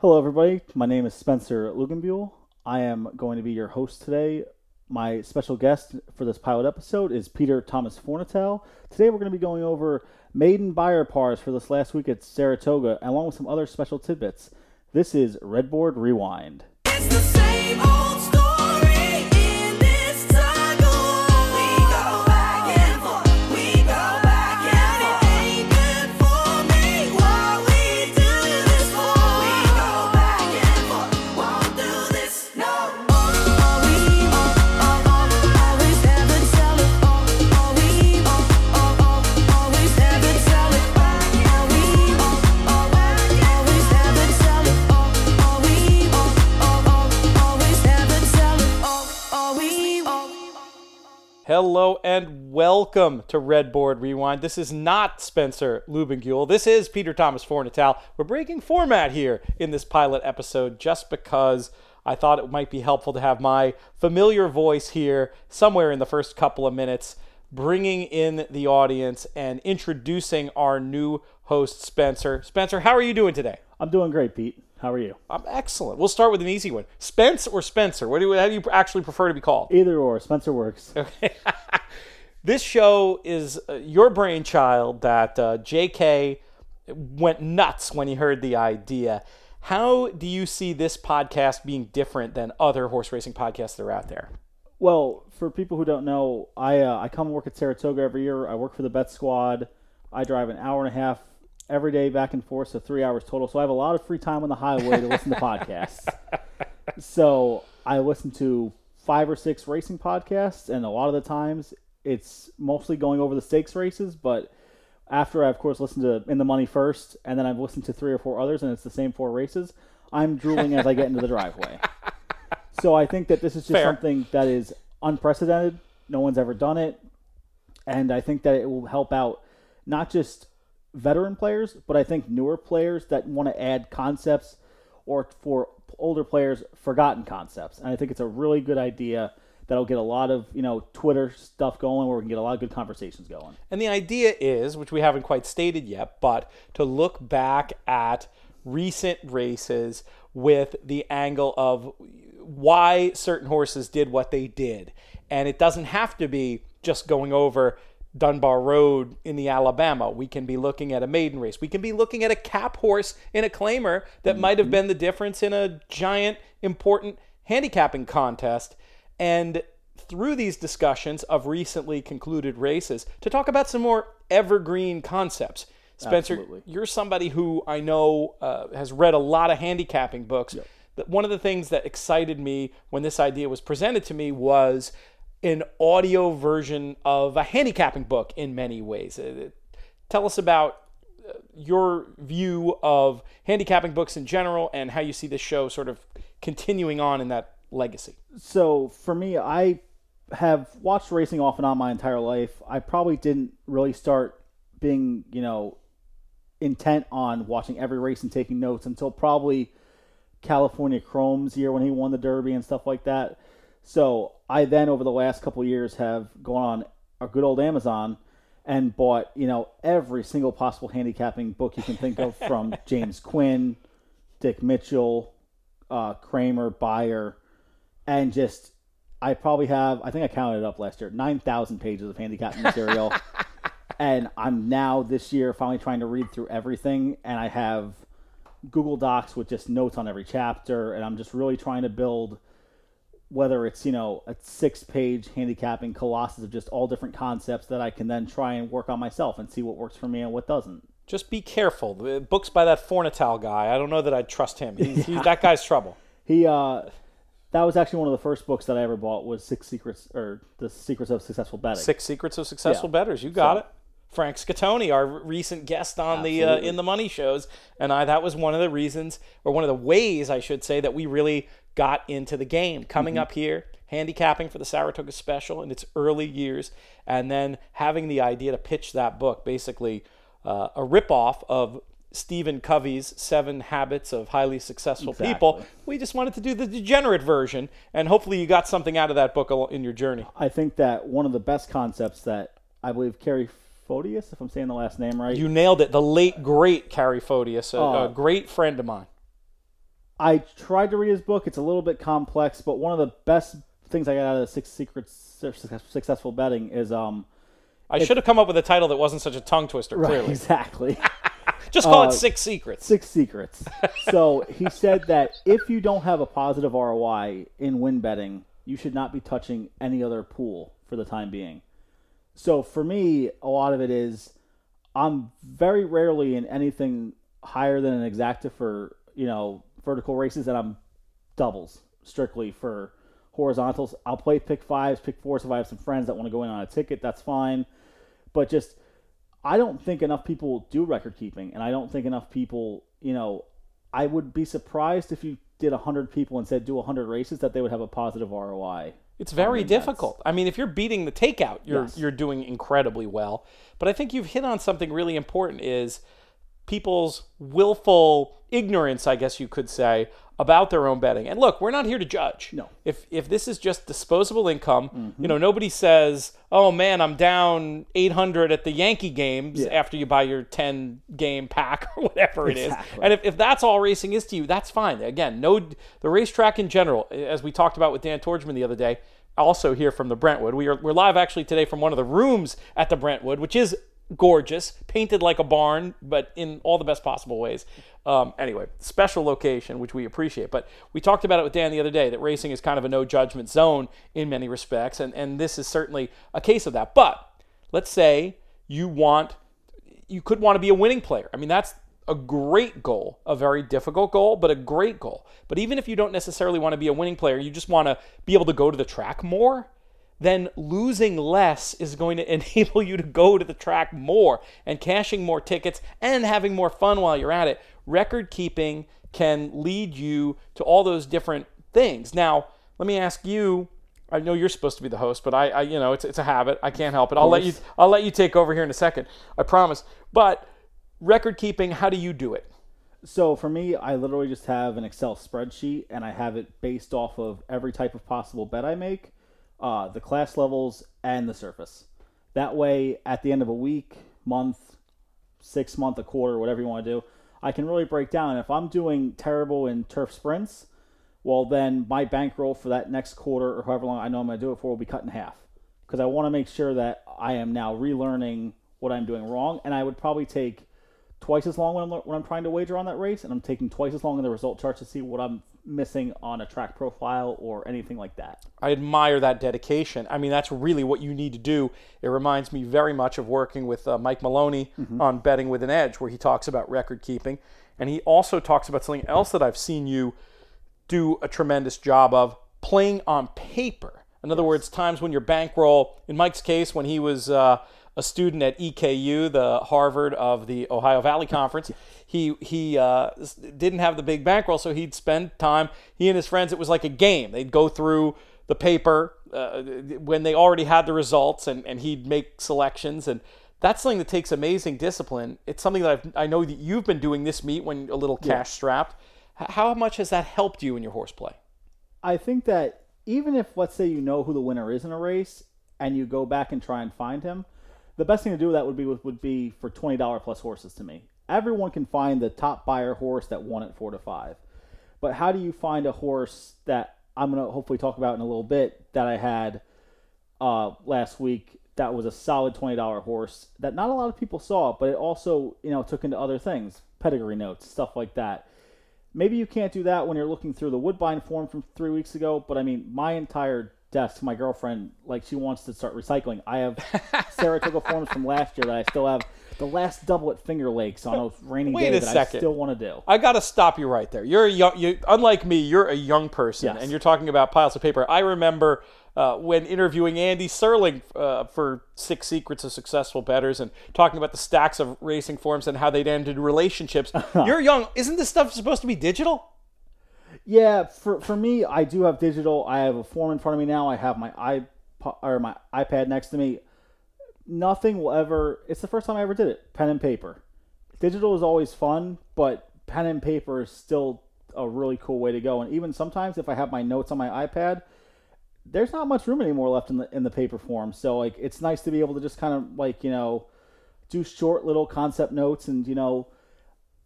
Hello, everybody. My name is Spencer Lugenbuehl. I am going to be your host today. My special guest for this pilot episode is Peter Thomas Fornatale. Today, we're going to be going over maiden Beyer pars for this last week at Saratoga, along with some other special tidbits. This is Redboard Rewind. Hello and welcome to Redboard Rewind. This is not Spencer Lubenguel. This is Peter Thomas Fornatale. We're breaking format here in this pilot episode just because I thought it might be helpful to have my familiar voice here somewhere in the first couple of minutes, bringing in the audience and introducing our new host, Spencer. Spencer, how are you doing today? I'm doing great, Pete. How are you? I'm excellent. We'll start with an easy one. Spence or Spencer? What do you, how do you actually prefer to be called? Either or, Spencer works. Okay. This show is uh, your brainchild that uh, JK went nuts when he heard the idea. How do you see this podcast being different than other horse racing podcasts that are out there? Well, for people who don't know, I uh, I come work at Saratoga every year. I work for the Bet Squad. I drive an hour and a half every day back and forth, so three hours total. So I have a lot of free time on the highway to listen to podcasts. So I listen to five or six racing podcasts, and a lot of the times it's mostly going over the stakes races. But after I, of course, listen to In the Money first, and then I've listened to three or four others, and it's the same four races, I'm drooling as I get into the driveway. So I think that this is just Fair. something that is unprecedented. No one's ever done it. And I think that it will help out not just veteran players, but I think newer players that want to add concepts or for older players, forgotten concepts. And I think it's a really good idea that'll get a lot of, you know, Twitter stuff going where we can get a lot of good conversations going. And the idea is, which we haven't quite stated yet, but to look back at recent races with the angle of why certain horses did what they did. And it doesn't have to be just going over Dunbar Road in the Alabama. We can be looking at a maiden race. We can be looking at a cap horse in a claimer that might have been the difference in a giant, important handicapping contest. And through these discussions of recently concluded races, to talk about some more evergreen concepts. Spencer, Absolutely. you're somebody who I know uh, has read a lot of handicapping books. That one of the things that excited me when this idea was presented to me was an audio version of a handicapping book in many ways. Uh, Tell us about uh, your view of handicapping books in general and how you see this show sort of continuing on in that legacy. So for me, I have watched racing off and on my entire life. I probably didn't really start being, you know, intent on watching every race and taking notes until probably California Chrome's year when he won the Derby and stuff like that. So I then, over the last couple of years, have gone on a good old Amazon and bought, you know, every single possible handicapping book you can think of from James Quinn, Dick Mitchell, uh, Cramer, Beyer, and just I probably have I think I counted it up last year nine thousand pages of handicapping material, and I'm now this year finally trying to read through everything, and I have Google Docs with just notes on every chapter, and I'm just really trying to build whether it's you know a six page handicapping colossus of just all different concepts that I can then try and work on myself and see what works for me and what doesn't. Just be careful. The books by that Fornatale guy, I don't know that I'd trust him. He's, he's, that guy's trouble. He uh that was actually one of the first books that I ever bought was Six Secrets or The Secrets of Successful Betting. Six Secrets of Successful Yeah. Betters. You got So- it. Frank Scatoni, our recent guest on the uh, in the Money shows, and I that was one of the reasons, or one of the ways, I should say, that we really got into the game. Coming Mm-hmm. up here, handicapping for the Saratoga Special in its early years, and then having the idea to pitch that book, basically uh, a ripoff of Stephen Covey's Seven Habits of Highly Successful People. We just wanted to do the degenerate version, and hopefully you got something out of that book in your journey. I think that one of the best concepts that I believe Cary Fotias, if I'm saying the last name right, You nailed it. The late great Cary Fotias, a, a Oh. great friend of mine. I tried to read his book. It's a little bit complex, but one of the best things I got out of the Six Secrets Successful Betting is um I should have come up with a title that wasn't such a tongue twister. Clearly, exactly just call Uh, it Six Secrets. Six Secrets. so he said that if you don't have a positive ROI in win betting, you should not be touching any other pool for the time being. So for me, a lot of it is I'm very rarely in anything higher than an exacta for you know vertical races, and I'm doubles strictly for horizontals. I'll play pick fives, pick fours if I have some friends that want to go in on a ticket. That's fine, but just I don't think enough people do record keeping, and I don't think enough people, you know, I would be surprised if you did 100 people and said do 100 races that they would have a positive ROI. It's very mean, difficult. I mean, if you're beating the takeout, you're Yes. you're doing incredibly well. But I think you've hit on something really important is people's willful ignorance, I guess you could say, about their own betting. And look, we're not here to judge. No. If if this is just disposable income, you mm-hmm. know, nobody says, "Oh man, I'm down 800 at the Yankee games Yeah. after you buy your 10 game pack or whatever it is." And if, if that's all racing is to you, that's fine. Again, no the racetrack in general, as we talked about with Dan Tordjman the other day, also here from the Brentwood. We are we're live actually today from one of the rooms at the Brentwood, which is gorgeous, painted like a barn, but in all the best possible ways. Um, anyway, special location, which we appreciate. But we talked about it with Dan the other day that racing is kind of a no judgment zone in many respects, and and this is certainly a case of that. But let's say you want you could want to be a winning player. I mean, that's a great goal, a very difficult goal, but a great goal. But even if you don't necessarily want to be a winning player, you just want to be able to go to the track more, then losing less is going to enable you to go to the track more and cashing more tickets and having more fun while you're at it. Record keeping can lead you to all those different things. Now, let me ask you I know you're supposed to be the host, but I, I you know, it's, it's a habit. I can't help it. I'll let you, I'll let you take over here in a second. I promise. But record keeping, how do you do it? So for me, I literally just have an Excel spreadsheet, and I have it based off of every type of possible bet I make, uh, the class levels, and the surface. That way, at the end of a week, month, six month, a quarter, whatever you want to do, I can really break down. If I'm doing terrible in turf sprints, well, then my bankroll for that next quarter or however long I know I'm going to do it for will be cut in half because I want to make sure that I am now relearning what I'm doing wrong, and I would probably take twice as long when I'm when I'm trying to wager on that race, and I'm taking twice as long in the result charts to see what I'm missing on a track profile or anything like that. I admire that dedication. I mean, that's really what you need to do. It reminds me very much of working with uh, Mike Maloney on Betting with an Edge, where he talks about record keeping. And he also talks about something else that I've seen you do a tremendous job of playing on paper. In other words, times when your bankroll, in Mike's case, when he was uh, a student at EKU, the Harvard of the Ohio Valley Conference, he he uh, didn't have the big bankroll, so he'd spend time. He and his friends, it was like a game. They'd go through the paper uh, when they already had the results, and, and he'd make selections and. That's something that takes amazing discipline. It's something that I've, I know that you've been doing this meet when a little cash strapped. How much has that helped you in your horseplay? I think that even if let's say you know who the winner is in a race and you go back and try and find him, the best thing to do with that would be would be for twenty dollar plus horses to me. Everyone can find the top Beyer horse that won at four to five, but how do you find a horse that I'm gonna hopefully talk about in a little bit that I had uh, last week that was a solid twenty dollar horse that not a lot of people saw, but it also you know took into other things, pedigree notes, stuff like that. Maybe you can't do that when you're looking through the Woodbine form from three weeks ago, but I mean, my entire desk, my girlfriend, like she wants to start recycling. I have Saratoga forms from last year that I still have. The last double at Finger Lakes on a rainy Wait day a that second. I still want to do. I got to stop you right there. You're a young, you, unlike me, you're a young person, Yes. and you're talking about piles of paper. I remember uh, when interviewing Andy Serling uh, for Six Secrets of Successful Betters and talking about the stacks of racing forms and how they'd ended relationships. you're young. Isn't this stuff supposed to be digital? Yeah, for for me, I do have digital. I have a form in front of me now. I have my iPod or my iPad next to me. Nothing will ever. It's the first time I ever did it. Pen and paper. Digital is always fun, but pen and paper is still a really cool way to go. And even sometimes, if I have my notes on my iPad, there's not much room anymore left in the in the paper form. So like, it's nice to be able to just kind of like you know, do short little concept notes and you know,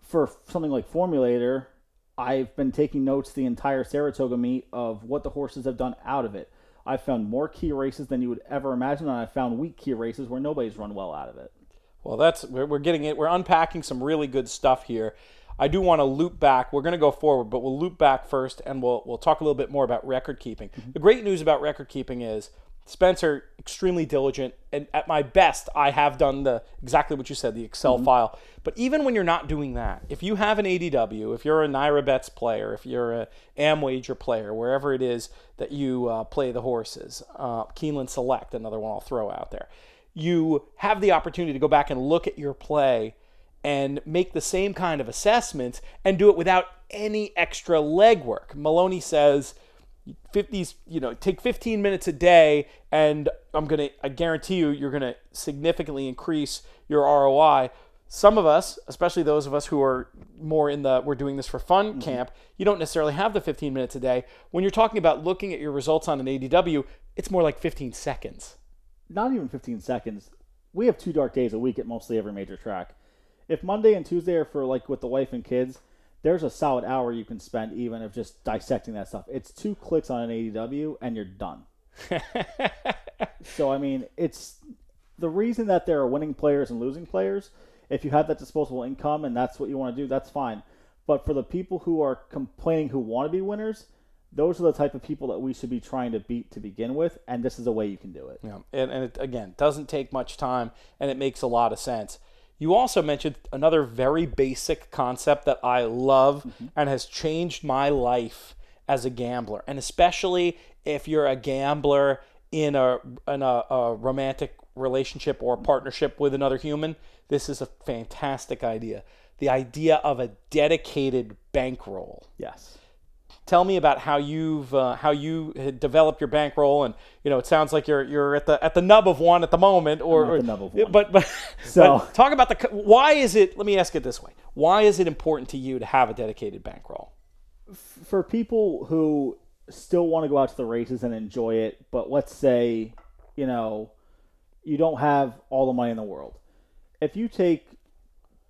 for something like Formulator, I've been taking notes the entire Saratoga meet of what the horses have done out of it. I've found more key races than you would ever imagine, and I've found weak key races where nobody's run well out of it. Well, that's we're, we're getting it. We're unpacking some really good stuff here. I do want to loop back. We're going to go forward, but we'll loop back first, and we'll we'll talk a little bit more about record keeping. Mm-hmm. The great news about record keeping is Spencer extremely diligent, and at my best, I have done the exactly what you said, the Excel file. But even when you're not doing that, if you have an ADW, if you're a NYRA Bets player, if you're a Amwager player, wherever it is that you uh, play the horses, uh, Keeneland Select, another one I'll throw out there, you have the opportunity to go back and look at your play and make the same kind of assessments and do it without any extra legwork. Maloney says 50s, you know, take 15 minutes a day and I'm going to I guarantee you you're going to significantly increase your ROI. Some of us, especially those of us who are more in the we're doing this for fun mm-hmm. camp, you don't necessarily have the 15 minutes a day. When you're talking about looking at your results on an ADW, it's more like 15 seconds. Not even 15 seconds. We have two dark days a week at mostly every major track. If Monday and Tuesday are for like with the wife and kids, there's a solid hour you can spend even of just dissecting that stuff. It's two clicks on an ADW and you're done. so I mean, it's the reason that there are winning players and losing players. If you have that disposable income and that's what you want to do, that's fine. But for the people who are complaining who want to be winners, those are the type of people that we should be trying to beat to begin with, and this is a way you can do it. Yeah, and, and it, again, doesn't take much time, and it makes a lot of sense. You also mentioned another very basic concept that I love mm-hmm. and has changed my life as a gambler, and especially if you're a gambler in a in a, a romantic relationship or mm-hmm. partnership with another human. This is a fantastic idea. The idea of a dedicated bankroll Yes. Tell me about how you've uh, how you had developed your bankroll and you know it sounds like you're you're at the at the nub of one at the moment or, or- the nub of one. but but, So- but talk about the why is it let me ask it this way why is it important to you to have a dedicated bankroll for people who still want to go out to the races and enjoy it, but let's say, you know, you don't have all the money in the world. If you take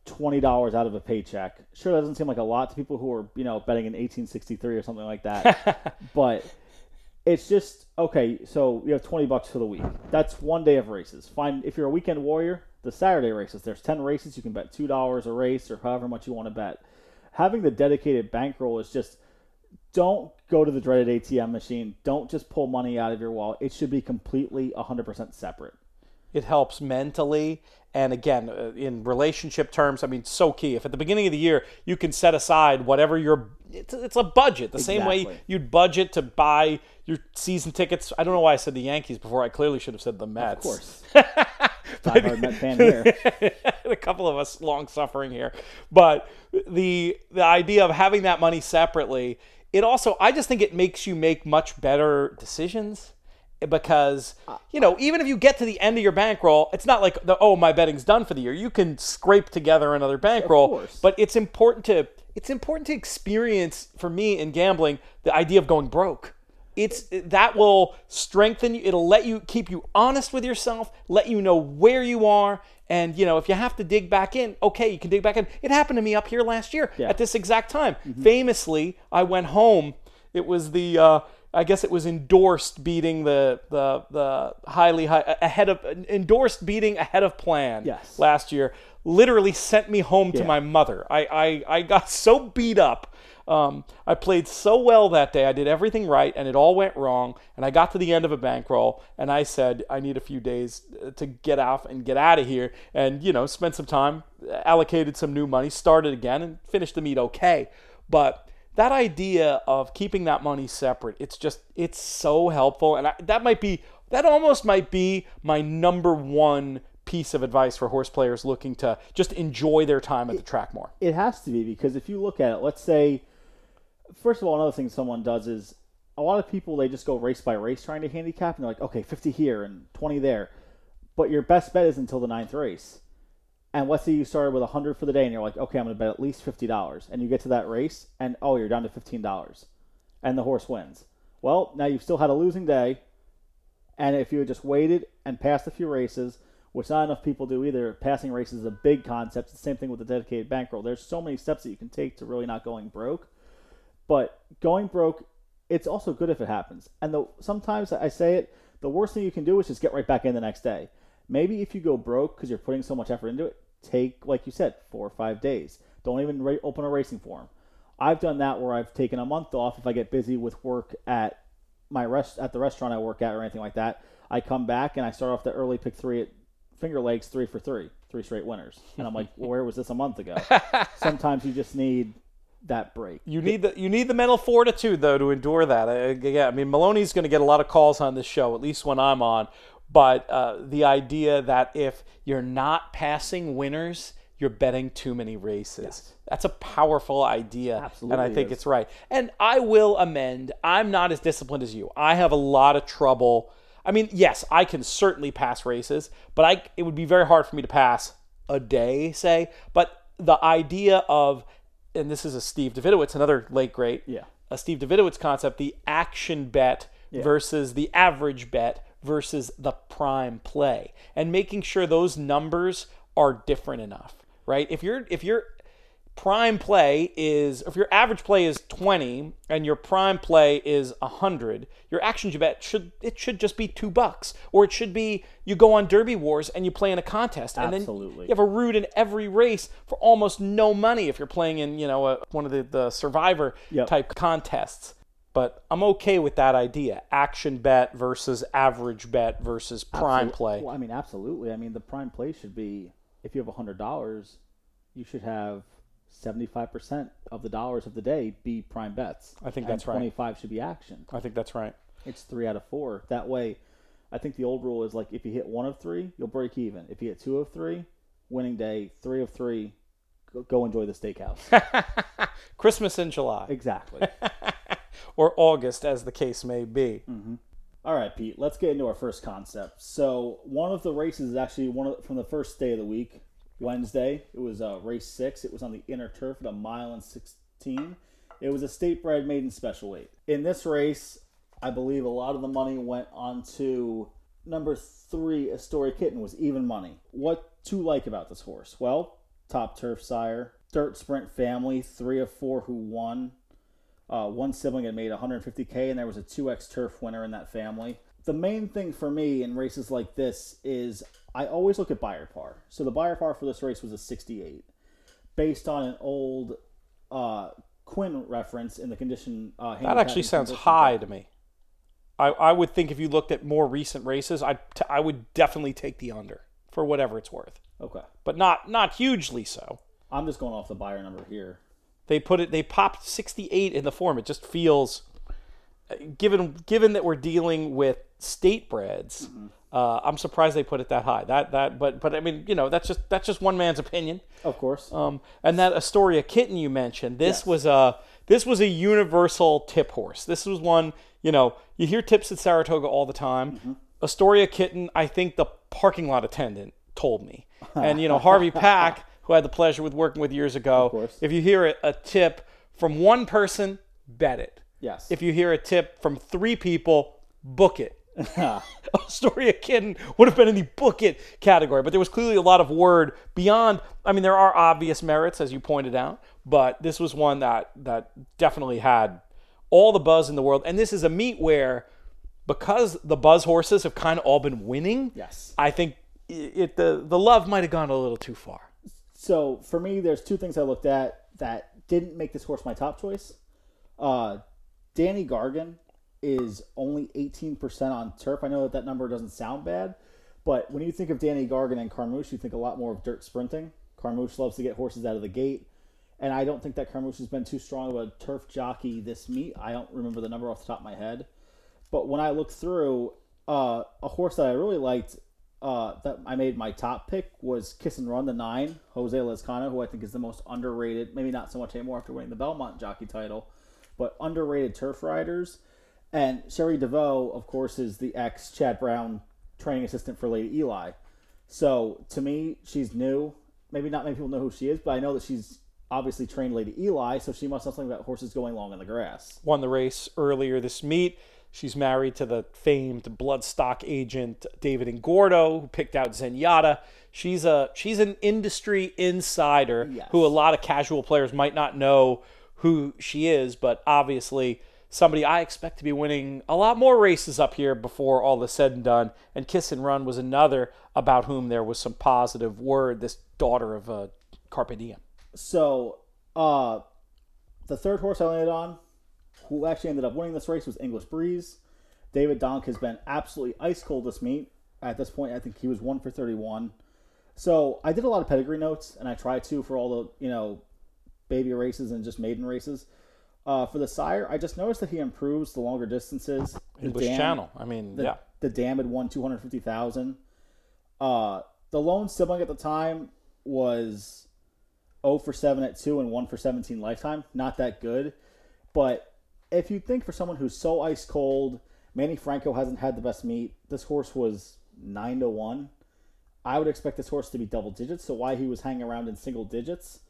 twenty dollars out of a paycheck, sure that doesn't seem like a lot to people who are, you know, betting in eighteen sixty three or something like that. but it's just okay, so you have twenty bucks for the week. That's one day of races. Fine if you're a weekend warrior, the Saturday races. There's ten races, you can bet two dollars a race or however much you want to bet. Having the dedicated bankroll is just don't go to the dreaded ATM machine. Don't just pull money out of your wallet. It should be completely 100% separate. it helps mentally and again uh, in relationship terms i mean so key. If at the beginning of the year you can set aside whatever your it's, it's a budget the same way you'd budget to buy your season tickets. I don't know why i said the yankees before. I clearly should have said the mets. Of course. Diehard Met fan here. a couple of us long suffering here. But the the idea of having that money separately it also i just think it makes you make much better decisions because you know even if you get to the end of your bankroll it's not like the oh my betting's done for the year. You can scrape together another bankroll course. but it's important to it's important to experience for me in gambling the idea of going broke. It's that will strengthen you. It'll let you keep you honest with yourself let you know where you are and you know if you have to dig back in okay you can dig back in. It happened to me up here last year Yeah. at this exact time. Famously i went home. It was the uh, I guess it was endorsed beating the the the highly high ahead of endorsed beating ahead of plan Yes. last year. Literally sent me home to my mother. I, I I got so beat up. Um, I played so well that day. I did everything right, and it all went wrong. And I got to the end of a bankroll, and I said, "I need a few days uh, to get off and get out of here." And you know, spent some time, allocated some new money, started again, and finished the meet okay. But that idea of keeping that money separate it's just it's so helpful. And I, that might be that almost might be my number one piece of advice for horse players looking to just enjoy their time at the track more. It has to be because if you look at it, let's say, first of all, another thing someone does is a lot of people they just go race by race trying to handicap, and they're like, okay, 50 here and 20 there, but your best bet is until the ninth race. And let's say you started with 100 for the day, and you're like, okay, I'm going to bet at least $50, and you get to that race, and oh, you're down to $15, and the horse wins. Well, now you've still had a losing day, and if you had just waited and passed a few races, which not enough people do either, passing races is a big concept. It's the same thing with the dedicated bankroll. There's so many steps that you can take to really not going broke. But going broke, it's also good if it happens. And the sometimes I say it, the worst thing you can do is just get right back in the next day. Maybe if you go broke because you're putting so much effort into it, take like you said, four or five days. Don't even ra- open a racing form. I've done that where I've taken a month off if I get busy with work at my rest at the restaurant I work at or anything like that. I come back and I start off the early pick three at Finger Lakes three for three, three straight winners, and I'm like, well, where was this a month ago? Sometimes you just need that break. You need the you need the mental fortitude though to endure that. Uh, yeah, I mean Maloney's going to get a lot of calls on this show, at least when I'm on. But uh, the idea that if you're not passing winners, you're betting too many races. That's a powerful idea, Absolutely and I think is. it's right. And I will amend. I'm not as disciplined as you. I have a lot of trouble. I mean, yes, I can certainly pass races, but I it would be very hard for me to pass a day, say. But the idea of, and this is a Steve Davidowitz, another late great, Yeah. a Steve Davidowitz concept, the action bet versus the average bet versus the prime play, and making sure those numbers are different enough, right? If you're if your prime play is if your average play is 20 and your prime play is 100 your action bet should it should just be two bucks or it should be you go on DerbyWars and you play in a contest and Absolutely. then you have a root in every race for almost no money if you're playing in you know a, one of the, the survivor Yep. type contests but i'm okay with that idea action bet versus average bet versus prime play Well, I mean, absolutely. I mean, the prime play should be if you have hundred dollars, you should have seventy-five percent of the dollars of the day be prime bets. I think that's right. Twenty-five should be action. i think that's right It's three out of four. That way, I think the old rule is like if you hit one of three, you'll break even. If you hit two of three, winning day. Three of three, go, go enjoy the steakhouse. christmas in july exactly. or august as the case may be All right, Pete. Let's get into our first concept. So one of the races is actually one of from the first day of the week, Wednesday. It was uh, race six. It was on the inner turf at a mile and sixteen. It was a state bred maiden special weight. In this race, I believe a lot of the money went on to number three, Astoria Kitten, was even money. What to like about this horse? Well, top turf sire, dirt sprint family, three of four who won. Uh, one sibling had made 150k, and there was a 2x turf winner in that family. The main thing for me in races like this is I always look at Beyer par. So the Beyer par for this race was a 68, based on an old uh, Quinn reference in the condition. Uh, That actually sounds high to me. I, I would think if you looked at more recent races, I t- I would definitely take the under for whatever it's worth, Okay, but not not hugely so. I'm just going off the Beyer number here. They put it. They popped 68 in the form. It just feels, given given that we're dealing with state breds, uh, I'm surprised they put it that high. That that but but I mean you know that's just that's just one man's opinion. Of course. Um, and that Astoria kitten you mentioned, this Yes. was a this was a universal tip horse. This was one, you know, you hear tips at Saratoga all the time. Mm-hmm. Astoria kitten, I think the parking lot attendant told me. And you know, Harvey Pack, who I had the pleasure with working with years ago, course. if you hear a, a tip from one person, bet it. yes. If you hear a tip from three people, book it. Astoria Kitten would have been in the book it category, but there was clearly a lot of word beyond. I mean, there are obvious merits, as you pointed out, but this was one that that definitely had all the buzz in the world. And this is a meet where, because the buzz horses have kind of all been winning, yes. I think it, it the the love might have gone a little too far. So for me, there's two things I looked at that didn't make this horse my top choice. Uh, Danny Gargan is only 18% on turf. I know that that number doesn't sound bad, but when you think of Danny Gargan and Carmouche, you think a lot more of dirt sprinting. Carmouche loves to get horses out of the gate, and I don't think that Carmouche has been too strong of a turf jockey this meet. I don't remember the number off the top of my head, but when I look through, uh, a horse that I really liked uh, that I made my top pick was Kiss and Run the nine, Jose Lezcano, who I think is the most underrated. Maybe not so much anymore after winning the Belmont jockey title, but underrated turf riders. And Cherie DeVaux, of course, is the ex Chad Brown training assistant for Lady Eli. So to me, she's new. Maybe not many people know who she is, but I know that she's obviously trained Lady Eli, so she must know something about horses going long in the grass. won the race earlier this meet. She's married to the famed bloodstock agent David Ingordo, who picked out Zenyatta. She's a she's an industry insider Yes. who a lot of casual players might not know who she is, but obviously somebody I expect to be winning a lot more races up here before all is said and done. And Kiss and Run was another about whom there was some positive word. This daughter of uh, Carpe Diem. So, uh, the third horse I landed on, who actually ended up winning this race, was English Breeze. David Donk has been absolutely ice cold this meet. At this point, I think he was one for 31. So, I did a lot of pedigree notes, and I tried to for all the, you know, baby races and just maiden races. Uh, for the sire, I just noticed that he improves the longer distances. The English dam- Channel. I mean, the, yeah. the dam had won 250000 uh the lone sibling at the time was 0 for 7 at 2 and 1 for 17 lifetime not that good but if you think for someone who's so ice cold manny franco hasn't had the best meet this horse was 9 to 1 i would expect this horse to be double digits so why he was hanging around in single digits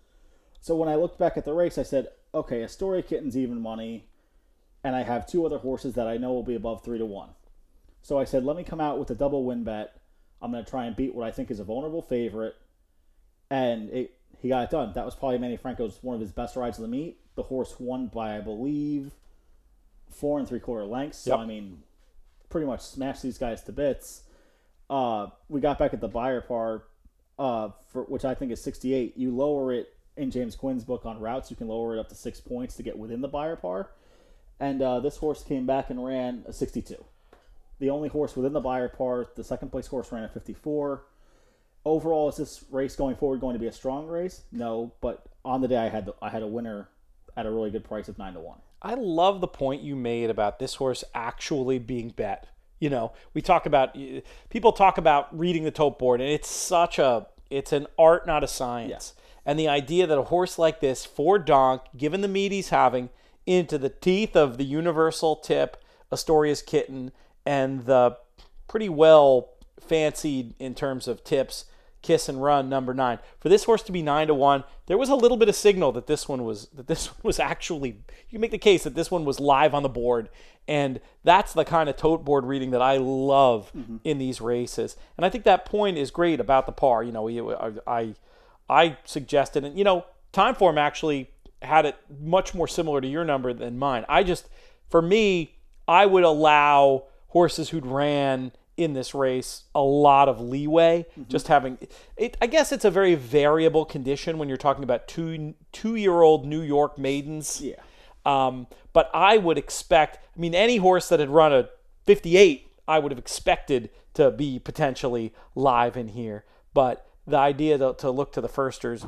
so when i looked back at the race i said okay astoria kitten's even money and i have two other horses that i know will be above 3 to 1 so I said, let me come out with a double win bet. I'm going to try and beat what I think is a vulnerable favorite. And it, he got it done. That was probably Manny Franco's one of his best rides of the meet. The horse won by, I believe, four and three quarter lengths. So, Yep. I mean, pretty much smashed these guys to bits. Uh, we got back at the Beyer par, uh, for which I think is 68. You lower it in James Quinn's book on routes, you can lower it up to six points to get within the Beyer par. And uh, this horse came back and ran a 62 the only horse within the Beyer par. The second place horse ran a 54. Overall, is this race going forward going to be a strong race? No, but on the day I had the, I had a winner at a really good price of nine to one. I love the point you made about this horse actually being bet. You know, we talk about people talk about reading the tote board, and it's such a it's an art, not a science. And the idea that a horse like this, for Donk, given the meat he's having, into the teeth of the universal tip, Astoria's kitten, and the pretty well fancied in terms of tips, kiss and run number nine. For this horse to be nine to one, there was a little bit of signal that this one was that this one was actually you can make the case that this one was live on the board. And that's the kind of tote board reading that I love mm-hmm. in these races. And I think that point is great about the par. You know, I, I I suggested, and you know, time form actually had it much more similar to your number than mine. I just, for me, I would allow horses who'd ran in this race a lot of leeway. Just having it, I guess it's a very variable condition when you're talking about two two year old New York maidens. Yeah. Um, but I would expect, I mean, any horse that had run a 58, I would have expected to be potentially live in here. But the idea to, to look to the firsters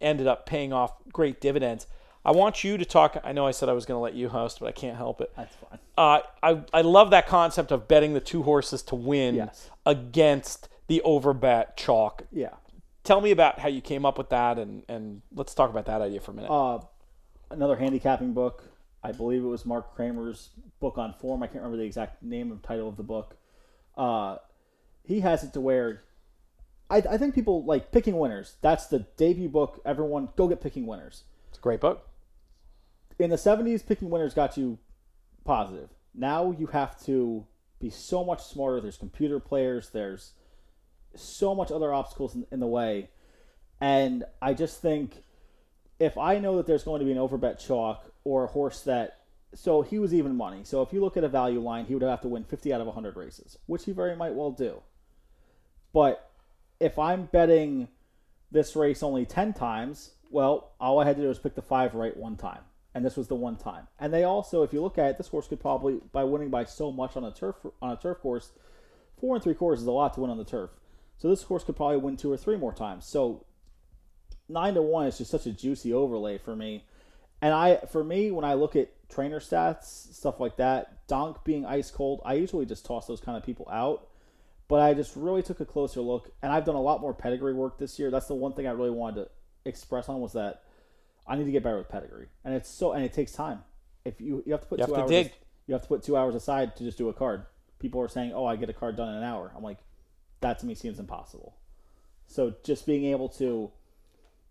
ended up paying off great dividends. I want you to talk. I know I said I was going to let you host, but I can't help it. That's fine. Uh, I, I love that concept of betting the two horses to win Yes. against the overbet chalk. Yeah. Tell me about how you came up with that, and, and let's talk about that idea for a minute. Uh, another handicapping book. I believe it was Mark Cramer's book on form. I can't remember the exact name and title of the book. Uh, he has it to where I, I think people like picking winners. That's the debut book. Everyone go get picking winners. it's a great book. In the 70s picking winners got you positive. Now you have to be so much smarter. There's computer players. There's so much other obstacles in, in the way. And i just think if i know that there's going to be an overbet chalk or a horse that so he was even money. So if you look at a value line he would have to win 50 out of 100 races which he very might well do. But if i'm betting this race only 10 times, well, all I had to do was pick the five right one time. And this was the one time. And they also, if you look at it, this horse could probably, by winning by so much on a turf on a turf course, four and three quarters is a lot to win on the turf. So this horse could probably win two or three more times. So nine to one is just such a juicy overlay for me. And I, for me, when I look at trainer stats, stuff like that, Donk being ice cold, I usually just toss those kind of people out but I just really took a closer look, and I've done a lot more pedigree work this year. That's the one thing I really wanted to express on was that I need to get better with pedigree, and it's so and it takes time. If you you have to put You two have to hours, dig. you have to put two hours aside to just do a card. People are saying, "Oh, I get a card done in an hour." I'm like, that to me seems impossible. So just being able to,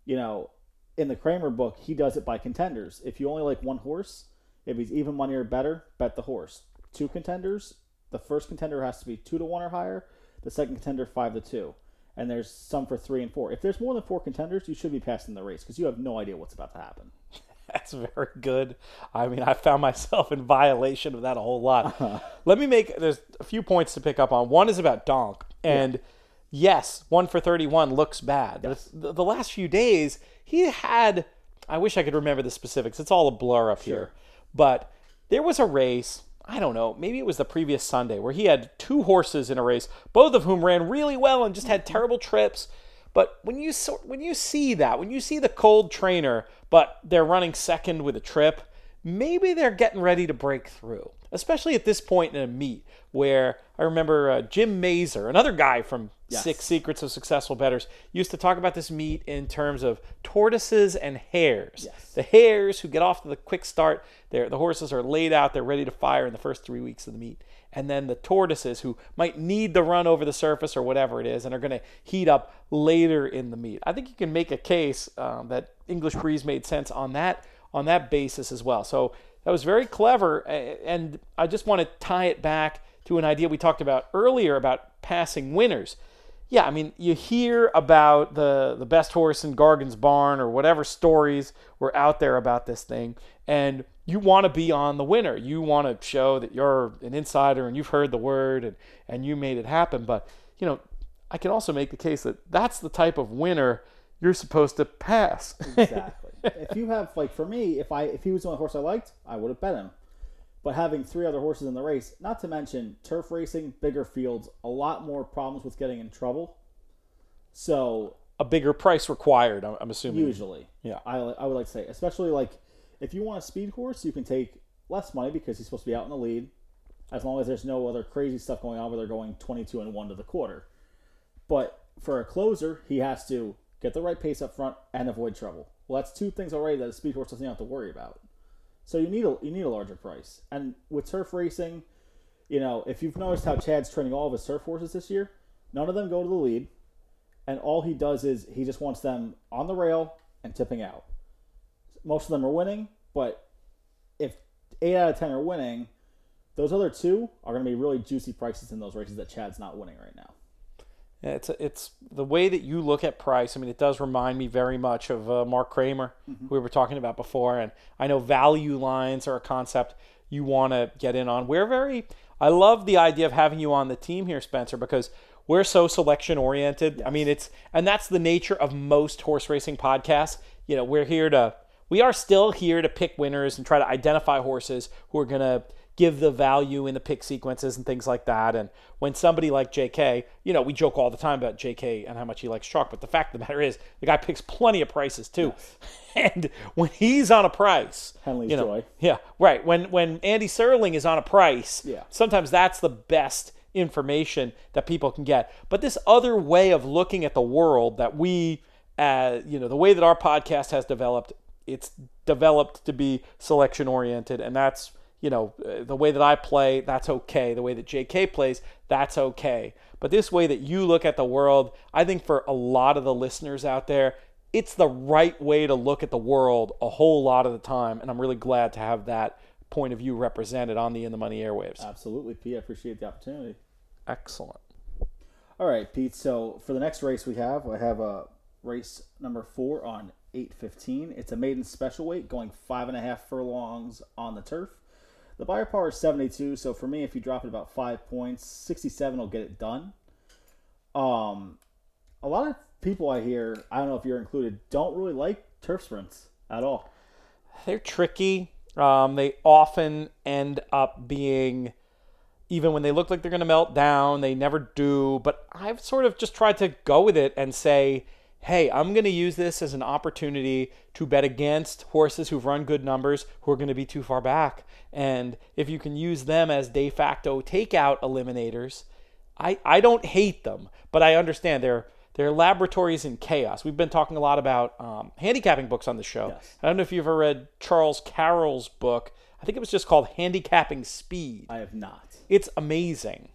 you know, in the Cramer book, he does it by contenders. If you only like one horse, if he's even money or better, bet the horse. Two contenders, the first contender has to be two to one or higher. The second contender five to two, and there's some for three and four. If there's more than four contenders, you should be passing the race because you have no idea what's about to happen. That's very good. I mean, I found myself in violation of that a whole lot. Let me make there's a few points to pick up on. One is about Donk, and yes, one for 31 looks bad. It's- the, the last few days, he had. I wish I could remember the specifics. It's all a blur up here, but there was a race. I don't know. Maybe it was the previous Sunday where he had two horses in a race, both of whom ran really well and just had mm-hmm. terrible trips. But when you when you see that, when you see the cold trainer, but they're running second with a trip, maybe they're getting ready to break through. Especially at this point in a meet where I remember uh, Jim Mazur, another guy from Six Secrets of Successful Betters, used to talk about this meet in terms of tortoises and hares. The hares who get off to the quick start, the horses are laid out, they're ready to fire in the first three weeks of the meet. And then the tortoises who might need the run over the surface or whatever it is and are going to heat up later in the meet. I think you can make a case um, that English Breeze made sense on that on that basis as well. So that was very clever, and I just want to tie it back to an idea we talked about earlier about passing winners. Yeah, I mean, you hear about the the best horse in Gargan's barn or whatever stories were out there about this thing, and you want to be on the winner. You want to show that you're an insider and you've heard the word and and you made it happen. But you know, I can also make the case that that's the type of winner you're supposed to pass. Exactly. If you have like for me, if I if he was the only horse I liked, I would have bet him. But having three other horses in the race, not to mention turf racing, bigger fields, a lot more problems with getting in trouble. So a bigger price required. I'm, I'm assuming. usually, Yeah. I I would like to say, especially like if you want a speed horse, you can take less money because he's supposed to be out in the lead, as long as there's no other crazy stuff going on where they're going 22 and one to the quarter. But for a closer, he has to get the right pace up front and avoid trouble. Well, that's two things already that a speed horse doesn't have to worry about. So you need a you need a larger price. And with turf racing, you know, if you've noticed how Chad's training all of his turf horses this year, none of them go to the lead, and all he does is he just wants them on the rail and tipping out. Most of them are winning, but if eight out of ten are winning, those other two are going to be really juicy prices in those races that Chad's not winning right now. It's it's the way that you look at price. I mean, it does remind me very much of uh, Mark Cramer, who we were talking about before. And I know value lines are a concept you want to get in on. We're very. I love the idea of having you on the team here, Spencer, because we're so selection oriented. I mean, it's and that's the nature of most horse racing podcasts. You know, we're here to. We are still here to pick winners and try to identify horses who are going to give the value in the pick sequences and things like that. And when somebody like JK, you know, we joke all the time about JK and how much he likes chalk, but the fact of the matter is, the guy picks plenty of prices too. And when he's on a price, Henley's you know, joy. yeah, right. When when Andy Serling is on a price, Yeah. sometimes that's the best information that people can get. But this other way of looking at the world that we, uh, you know, the way that our podcast has developed, it's developed to be selection oriented, and that's you know uh, the way that I play, that's okay. The way that J.K. plays, that's okay. But this way that you look at the world, I think for a lot of the listeners out there, it's the right way to look at the world a whole lot of the time, and I'm really glad to have that point of view represented on the In the Money airwaves. Absolutely, Pete. I appreciate the opportunity. Excellent. All right, Pete. So for the next race we have, I have a race number four on eight fifteen. It's a maiden special weight going five and a half furlongs on the turf. The Beyer power is seventy two. So for me, if you drop it about five points, sixty seven will get it done. Um, a lot of people I hear, I don't know if you're included, don't really like turf sprints at all. They're tricky. Um, they often end up being, even when they look like they're going to melt down, they never do. But I've sort of just tried to go with it and say, hey, I'm going to use this as an opportunity to bet against horses who've run good numbers who are going to be too far back. And if you can use them as de facto takeout eliminators, I, I don't hate them, but I understand they're they're laboratories in chaos. We've been talking a lot about um, handicapping books on the show. Yes. I don't know if you've ever read Charles Carroll's book. I think it was just called Handicapping Speed. I have not. It's amazing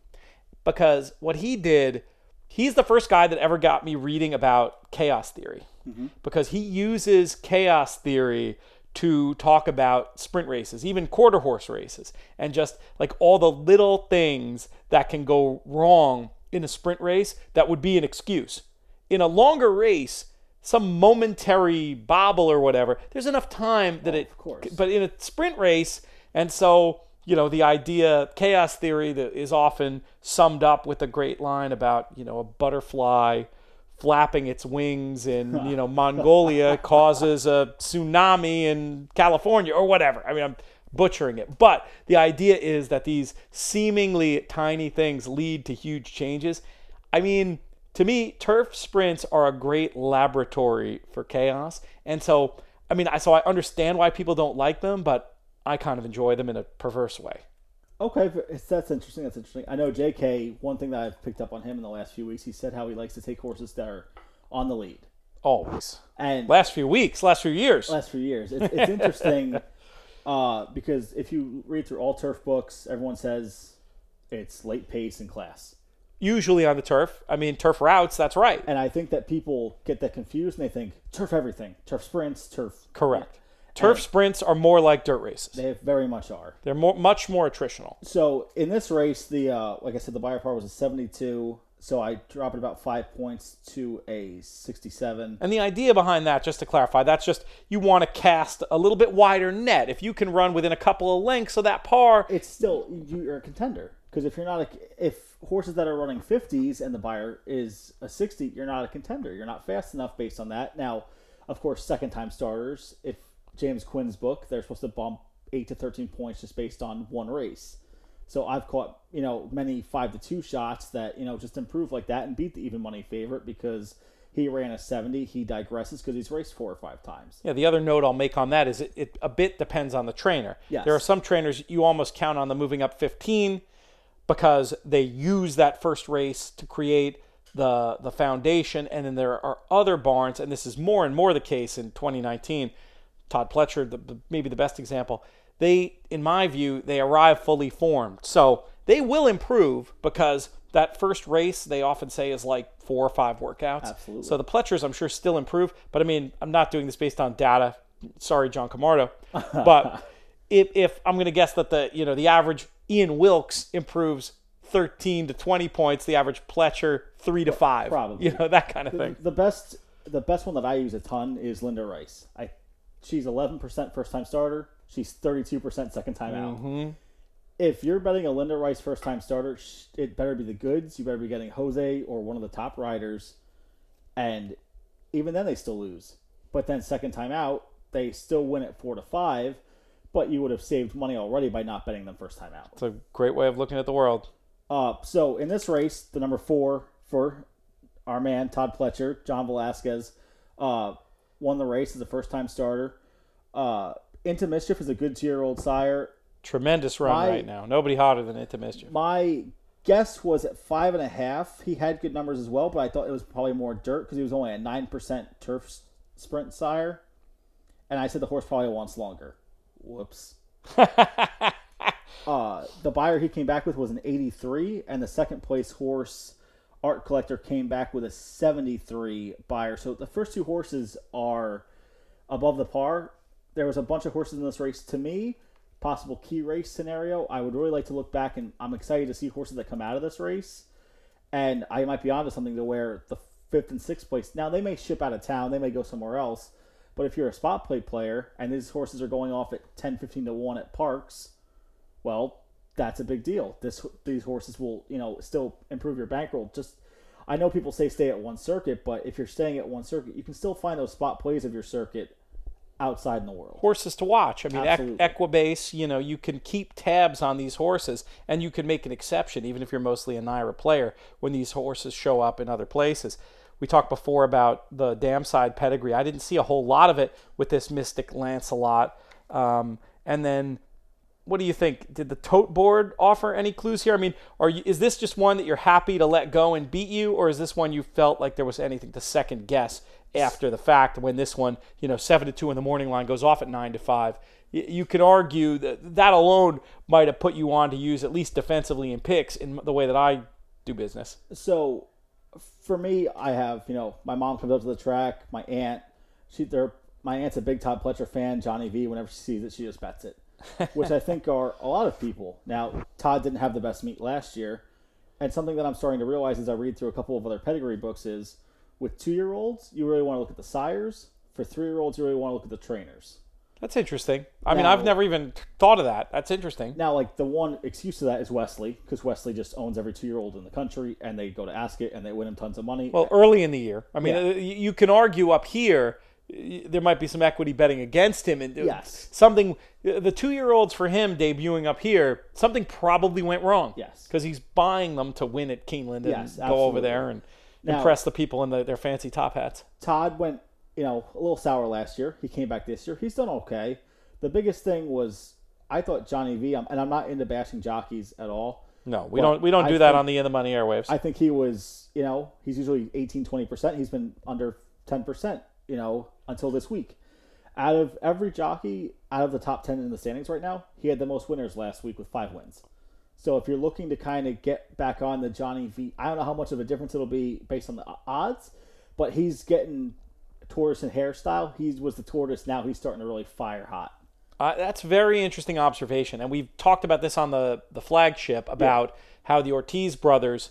because what he did, he's the first guy that ever got me reading about chaos theory mm-hmm. because he uses chaos theory to talk about sprint races, even quarter horse races, and just like all the little things that can go wrong in a sprint race that would be an excuse. In a longer race, some momentary bobble or whatever. There's enough time that it. of course. But in a sprint race, and so you know the idea chaos theory that is often summed up with a great line about you know a butterfly flapping its wings in you know Mongolia causes a tsunami in California or whatever. I mean, I'm butchering it, but the idea is that these seemingly tiny things lead to huge changes. I mean, to me, turf sprints are a great laboratory for chaos, and so I mean, I so I understand why people don't like them, but I kind of enjoy them in a perverse way. Okay, that's interesting. That's interesting. I know J.K. One thing that I've picked up on him in the last few weeks, he said how he likes to take horses that are on the lead. Always. And Last few weeks, last few years. last few years, it's, it's interesting uh, because if you read through all turf books, everyone says it's late pace and class. Usually on the turf. I mean, turf routes, that's right. And I think that people get that confused and they think turf everything, turf sprints, turf. Correct. Turf sprints are more like dirt races. They very much are. They're more, much more attritional. So in this race, the uh, like I said, the Beyer par was a 72. So I dropped it about five points to a 67. And the idea behind that, just to clarify, that's just you want to cast a little bit wider net. If you can run within a couple of lengths of that par, It's still you're a contender because if you're not a if horses that are running 50s and the Beyer is a 60, you're not a contender. You're not fast enough based on that. Now, of course, second time starters. If James Quinn's book, they're supposed to bump eight to 13 points just based on one race. So I've caught you know many five to two shots that you know just improve like that and beat the even money favorite because he ran a 70. He digresses because he's raced four or five times. Yeah, the other note I'll make on that is it, it a bit depends on the trainer. Yes. There are some trainers you almost count on them moving up 15 because they use that first race to create the the foundation, and then there are other barns, and this is more and more the case in 2019. Todd Pletcher, the, the, maybe the best example. They, in my view, they arrive fully formed, so they will improve because that first race they often say is like four or five workouts. Absolutely. So the Pletchers, I'm sure, still improve. But I mean, I'm not doing this based on data. Sorry, John Camardo. But if, if I'm going to guess that the you know the average Ian Wilkes improves 13 to 20 points, the average Pletcher three to five. Probably. You know that kind of thing. The best, the best one that I use a ton is Linda Rice. I, she's eleven percent first time starter. She's thirty two percent second time out. If you're betting a Linda Rice first time starter, it better be the goods. You better be getting Jose or one of the top riders, and even then they still lose. But then second time out, they still win at four to five. But you would have saved money already by not betting them first time out. It's a great way of looking at the world. Uh, so in this race, the number four for our man Todd Pletcher, John Velasquez, uh, won the race as a first time starter. Uh, Into Mischief is a good two year old sire. Tremendous run My- right now. Nobody hotter than Into Mischief. My guess was at five and a half. He had good numbers as well, but I thought it was probably more dirt because he was only a nine percent turf s- sprint sire. And I said the horse probably wants longer. Whoops. uh, the Beyer he came back with was an 83, and the second place horse, Art Collector, came back with a 73 Beyer. So the first two horses are above the par. There was a bunch of horses in this race. To me, possible key race scenario. I would really like to look back, and I'm excited to see horses that come out of this race. And I might be onto something to where the fifth and sixth place. Now they may ship out of town, they may go somewhere else. But if you're a spot play player and these horses are going off at 10, 15 to one at parks, well, that's a big deal. This these horses will, you know, still improve your bankroll. Just I know people say stay at one circuit, but if you're staying at one circuit, you can still find those spot plays of your circuit outside in the world. horses to watch. I mean, Absolutely. Equibase, you know, you can keep tabs on these horses and you can make an exception, even if you're mostly a NYRA player, when these horses show up in other places. We talked before about the dam side pedigree. I didn't see a whole lot of it with this Mystic Lancelot. Um, and then, what do you think? Did the tote board offer any clues here? I mean, are you, is this just one that you're happy to let go and beat you, or is this one you felt like there was anything to second guess after the fact when this one, you know, seven to two in the morning line goes off at nine to five? You could argue that that alone might have put you on to use at least defensively in picks in the way that I do business. so for me, I have you know my mom comes up to the track. My aunt, she they're my aunt's a big Todd Pletcher fan. Johnny V. Whenever she sees it, she just bets it, which I think are a lot of people. Now Todd didn't have the best meet last year, and something that I'm starting to realize as I read through a couple of other pedigree books is with two year olds, you really want to look at the sires. For three year olds, you really want to look at the trainers. That's interesting. I mean, I've never even thought of that. That's interesting. Now, like the one excuse to that is Wesley, because Wesley just owns every two year old in the country, and they go to Ascot, and they win him tons of money. Well, early in the year. I mean, Yeah. uh, you can argue up here there might be some equity betting against him and uh, Yes. something uh, the 2-year-olds for him debuting up here, something probably went wrong. Yes. Cuz he's buying them to win at Keeneland and Yes, go over there and Now- impress the people in the, their fancy top hats. Todd went, you know, a little sour last year. He came back this year. He's done okay. The biggest thing was I thought Johnny V, um, and I'm not into bashing jockeys at all. No, we Well, don't we don't I do that think- on the in the money airwaves. I think he was, you know, he's usually 18, 20%. He's been under 10%, you know, until this week. Out of every jockey, out of the top 10 in the standings right now, he had the most winners last week with five wins. So if you're looking to kind of get back on the Johnny V, I don't know how much of a difference it'll be based on the odds, but he's getting tortoise and hairstyle. He was the tortoise. Now he's starting to really fire hot. Uh, that's very interesting observation, and we've talked about this on the the flagship about how the Ortiz brothers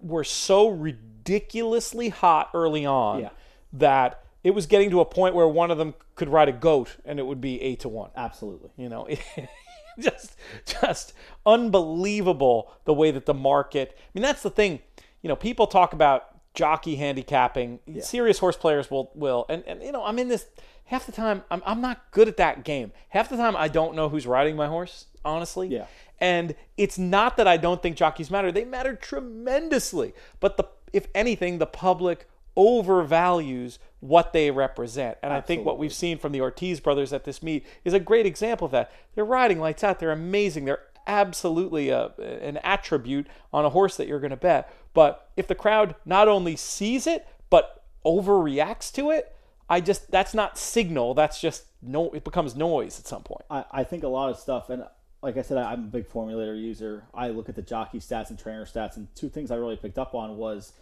were so ridiculously hot early on Yeah. that it was getting to a point where one of them could ride a goat and it would be eight to one. Absolutely. You know, just just unbelievable the way that the market. I mean, that's the thing. You know, people talk about jockey handicapping. Serious horse players will will, and and you know, I'm in this half the time. I'm I'm not good at that game. Half the time, I don't know who's riding my horse. Honestly, Yeah. And it's not that I don't think jockeys matter. They matter tremendously. But the if anything, the public overvalues what they represent. And I think what we've seen from the Ortiz brothers at this meet is a great example of that. They're riding lights out. They're amazing. They're absolutely a, an attribute on a horse that you're going to bet. But if the crowd not only sees it, but overreacts to it, I just, that's not signal. That's just, no, it becomes noise at some point. I, I think a lot of stuff, and like I said, I- I'm a big formulator user. I look at the jockey stats and trainer stats, and two things I really picked up on was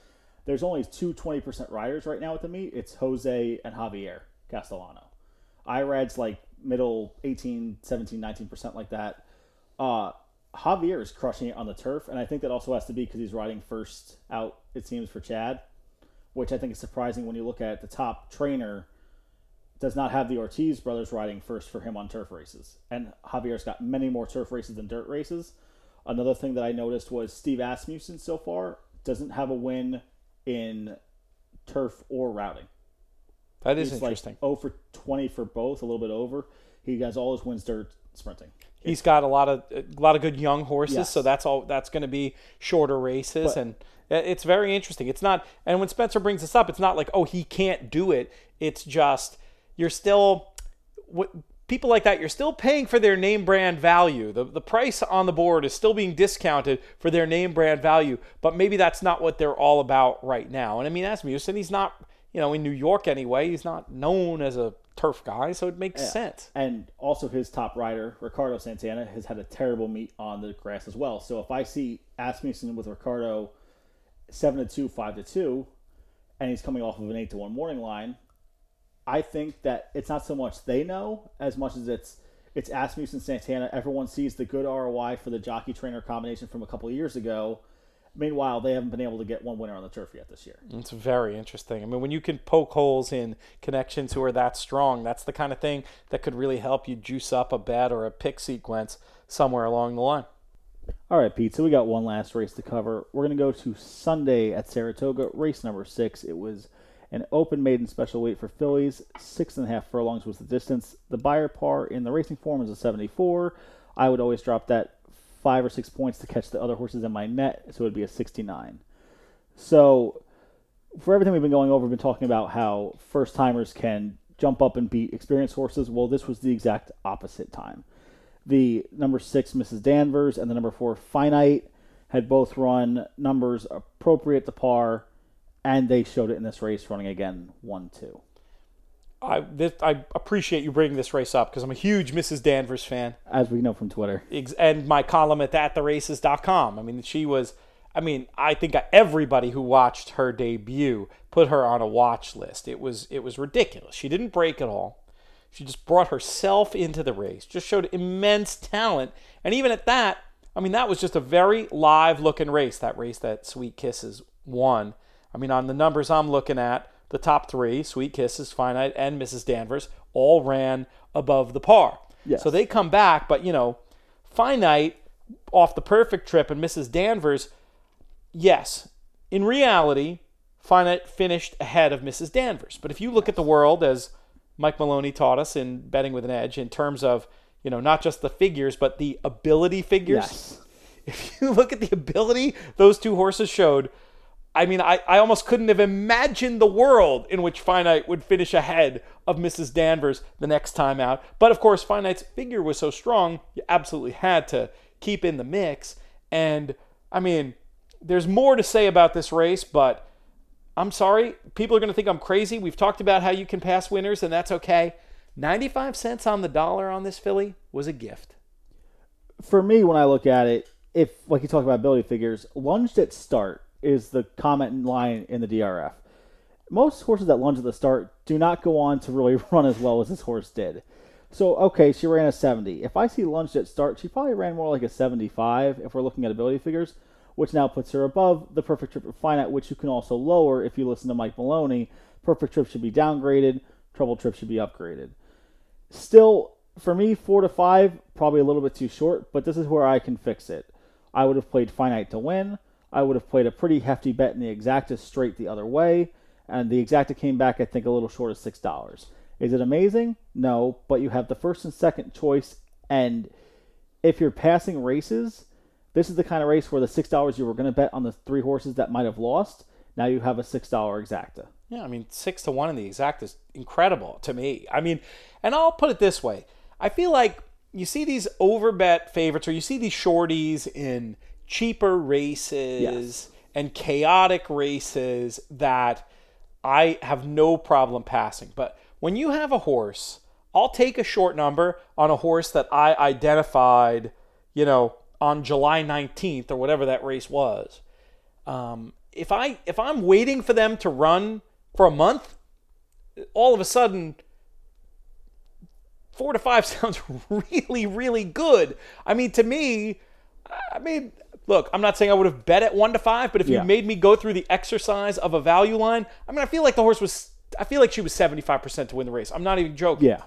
there's only two 20% riders right now at the meet. It's Jose and Javier Castellano. Irad's like middle 18, 17, 19% like that. Uh, Javier is crushing it on the turf, and I think that also has to be because he's riding first out, it seems, for Chad, which I think is surprising when you look at the top trainer does not have the Ortiz brothers riding first for him on turf races. And Javier's got many more turf races than dirt races. Another thing that I noticed was Steve Asmussen so far doesn't have a win in turf or routing. That is He's interesting. like 0 for 20 for both, a little bit over. He has all his wins dirt sprinting. He's got a lot of a lot of good young horses, Yes. so that's all. That's going to be shorter races, and it's very interesting. It's not, and when Spencer brings this up, it's not like oh he can't do it. It's just you're still people like that. You're still paying for their name brand value. The the price on the board is still being discounted for their name brand value, but maybe that's not what they're all about right now. And I mean, Asmussen, he's not you know in New York anyway. He's not known as a turf guy, so it makes sense. And also his top rider, Ricardo Santana, has had a terrible meet on the grass as well. So if I see Asmussen with Ricardo seven to two, five to two, and he's coming off of an eight to one morning line, I think that it's not so much they know as much as it's it's Asmussen Santana. Everyone sees the good ROI for the jockey trainer combination from a couple of years ago. Meanwhile, they haven't been able to get one winner on the turf yet this year. It's very interesting. I mean, when you can poke holes in connections who are that strong, that's the kind of thing that could really help you juice up a bet or a pick sequence somewhere along the line. All right, Pete. So we got one last race to cover. We're going to go to Sunday at Saratoga, race number six. It was an open maiden special weight for fillies. Six and a half furlongs was the distance. The Beyer par in the racing form is a 74. I would always drop that five or six points to catch the other horses in my net, so it would be a 69. So for everything we've been going over, we've been talking about how first timers can jump up and beat experienced horses. Well, this was the exact opposite time. The number six, Mrs. Danvers, and the number four, Finite, had both run numbers appropriate to par, and they showed it in this race, running again 1 2. I this, I appreciate you bringing this race up because I'm a huge Mrs. Danvers fan. As we know from Twitter. And my column at thattheraces.com. I mean, she was. I mean, I think everybody who watched her debut put her on a watch list. It was it was ridiculous. She didn't break at all. She just brought herself into the race. Just showed immense talent. And even at that, I mean, that was just a very live looking race. That race that Sweet Kisses won. I mean, on the numbers I'm looking at, the top three, Sweet Kisses, Finite, and Mrs. Danvers, all ran above the par. Yes. So they come back, but you know, Finite off the perfect trip and Mrs. Danvers, yes, in reality, Finite finished ahead of Mrs. Danvers. But if you look at the world as Mike Maloney taught us in Betting with an Edge, in terms of, you know, not just the figures, but the ability figures. Yes. If you look at the ability those two horses showed, I mean, I, I almost couldn't have imagined the world in which Finite would finish ahead of Mrs. Danvers the next time out. But of course, Finite's figure was so strong, you absolutely had to keep in the mix. And I mean, there's more to say about this race, but I'm sorry. People are going to think I'm crazy. We've talked about how you can pass winners, and that's okay. 95 cents on the dollar on this filly was a gift. For me, when I look at it, if like you talk about ability figures, lunged at start is the comment line in the DRF. Most horses that lunge at the start do not go on to really run as well as this horse did. So okay, she ran a 70. If I see lunged at start, she probably ran more like a 75 if we're looking at ability figures, which now puts her above the perfect trip of finite, which you can also lower if you listen to Mike Maloney. Perfect trip should be downgraded, trouble trip should be upgraded. Still, for me, four to five, probably a little bit too short, but this is where I can fix it. I would have played finite to win. I would have played a pretty hefty bet in the exacta straight the other way, and the exacta came back, I think, a little short of six dollars. Is it amazing? No, but you have the first and second choice, and if you're passing races, this is the kind of race where the six dollars you were going to bet on the three horses that might have lost, now you have a six dollar exacta. Yeah, I mean, six to one in the exact is incredible to me. I mean, and I'll put it this way: I feel like you see these overbet favorites, or you see these shorties in cheaper races and chaotic races that I have no problem passing. But when you have a horse, I'll take a short number on a horse that I identified, you know, on July 19th or whatever that race was. Um, if I if I'm waiting for them to run for a month, all of a sudden four to five sounds really, really good. I mean, to me, I mean, look, I'm not saying I would have bet at one to five, but if Yeah. you made me go through the exercise of a value line, I mean, I feel like the horse was, I feel like she was 75% to win the race. I'm not even joking. Yeah.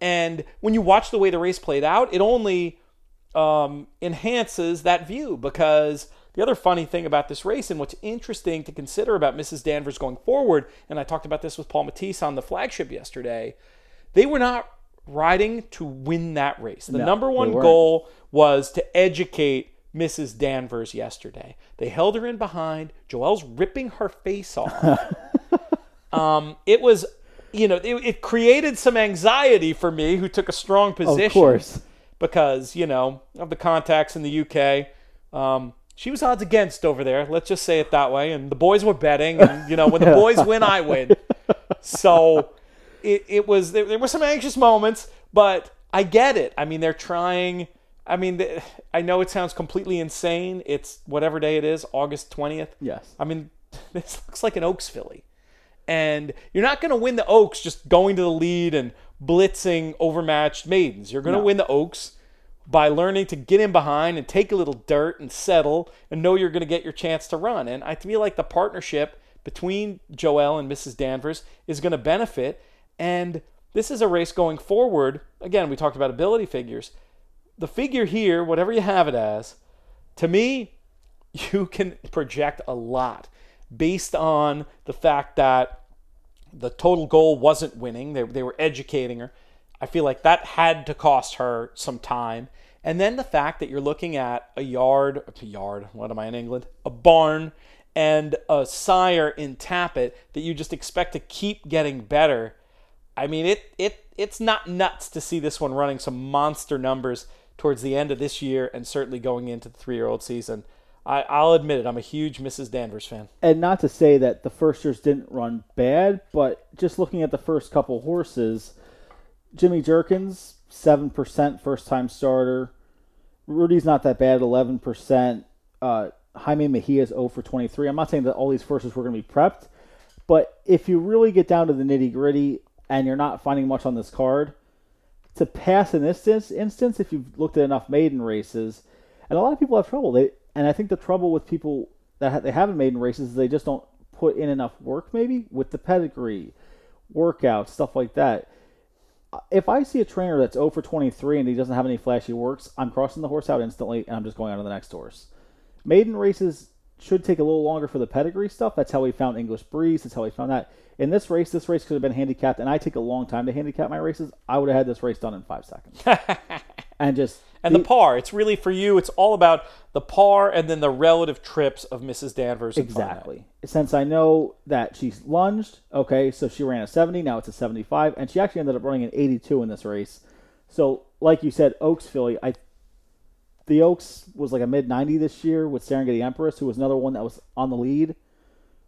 And when you watch the way the race played out, it only um, enhances that view because the other funny thing about this race and what's interesting to consider about Mrs. Danvers going forward, and I talked about this with Paul Matties on the flagship yesterday, they were not riding to win that race. The No, number one goal was to educate Mrs. Danvers yesterday. They held her in behind. Joel's ripping her face off um, it was, you know, it, it created some anxiety for me, who took a strong position. Of course. Because, you know, of the contacts in the UK. Um, she was odds against over there. Let's just say it that way. And the boys were betting. And, you know, when the boys win, I win. So it, it was, there, there were some anxious moments, but I get it. I mean, they're trying. I mean, I know it sounds completely insane. It's whatever day it is, August 20th. Yes. I mean, this looks like an Oaks filly. And you're not going to win the Oaks just going to the lead and blitzing overmatched maidens. You're going to No. win the Oaks by learning to get in behind and take a little dirt and settle and know you're going to get your chance to run. And I feel like the partnership between Joel and Mrs. Danvers is going to benefit. And this is a race going forward. Again, we talked about ability figures. The figure here, whatever you have it as, to me, you can project a lot based on the fact that the total goal wasn't winning. They, they were educating her. I feel like that had to cost her some time. And then the fact that you're looking at a yard, a yard, what am I in England? A barn and a sire in Tapit that you just expect to keep getting better. I mean, it it it's not nuts to see this one running some monster numbers towards the end of this year and certainly going into the three year old season. I, I'll admit it, I'm a huge Mrs. Danvers fan. and not to say that the first years didn't run bad, but just looking at the first couple horses, Jimmy Jerkens, seven percent first time starter. Rudy's not that bad, eleven percent. Uh, Jaime Mejia's 0 for 23. I'm not saying that all these horses were going to be prepped, but if you really get down to the nitty gritty and you're not finding much on this card, to pass in this instance, if you've looked at enough maiden races, and a lot of people have trouble. They and I think the trouble with people that ha- they haven't maiden races is they just don't put in enough work, maybe with the pedigree, workouts, stuff like that. Uh, if I see a trainer that's 0 for 23 and he doesn't have any flashy works, I'm crossing the horse out instantly and I'm just going on to the next horse. Maiden races should take a little longer for the pedigree stuff. That's how we found English Breeze. That's how we found that. In this race, this race could have been handicapped, and I take a long time to handicap my races. I would have had this race done in five seconds. and just And the par, it's really for you. It's all about the par and then the relative trips of Mrs. Danvers. Exactly. Since I know that she's lunged, okay, so she ran a 70, now it's a 75, and she actually ended up running an 82 in this race. So, like you said, Oaks filly, I the Oaks was like a mid 90 this year with Serengeti Empress, who was another one that was on the lead.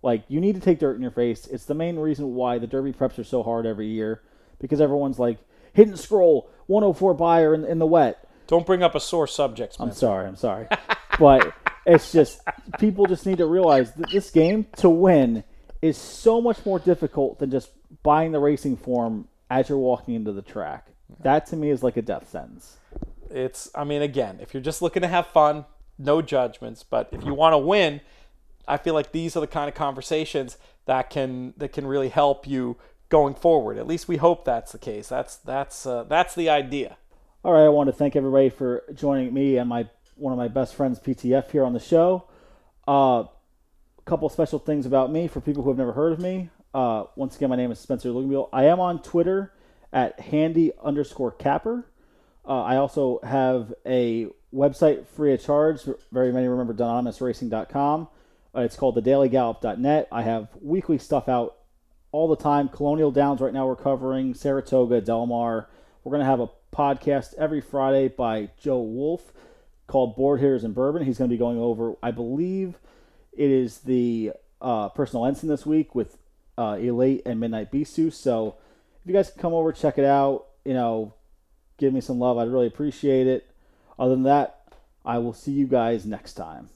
Like, you need to take dirt in your face. It's the main reason why the Derby preps are so hard every year because everyone's like, hidden scroll, 104 Beyer in, in the wet. Don't bring up a sore subject, I'm sorry, I'm sorry. but it's just people just need to realize that this game to win is so much more difficult than just buying the racing form as you're walking into the track. That to me is like a death sentence. It's, I mean, again, if you're just looking to have fun, no judgments. But if you want to win, I feel like these are the kind of conversations that can that can really help you going forward. At least we hope that's the case. That's that's uh, that's the idea. All right, I want to thank everybody for joining me and my one of my best friends PTF here on the show. Uh, a couple special things about me for people who have never heard of me. Uh, once again, my name is Spencer Luganbiel. I am on Twitter at handy underscore capper. Uh, I also have a website free of charge. Very many remember anonymousracing.com. Uh, it's called thedailygallop.net. I have weekly stuff out all the time. Colonial Downs right now we're covering Saratoga, Del Mar. We're going to have a podcast every Friday by Joe Wolf called Board Hitters and Bourbon. He's going to be going over, I believe, it is the uh, personal ensign this week with uh, Elate and Midnight Bisou. So if you guys can come over, check it out, you know, give me some love. I'd really appreciate it. Other than that, I will see you guys next time.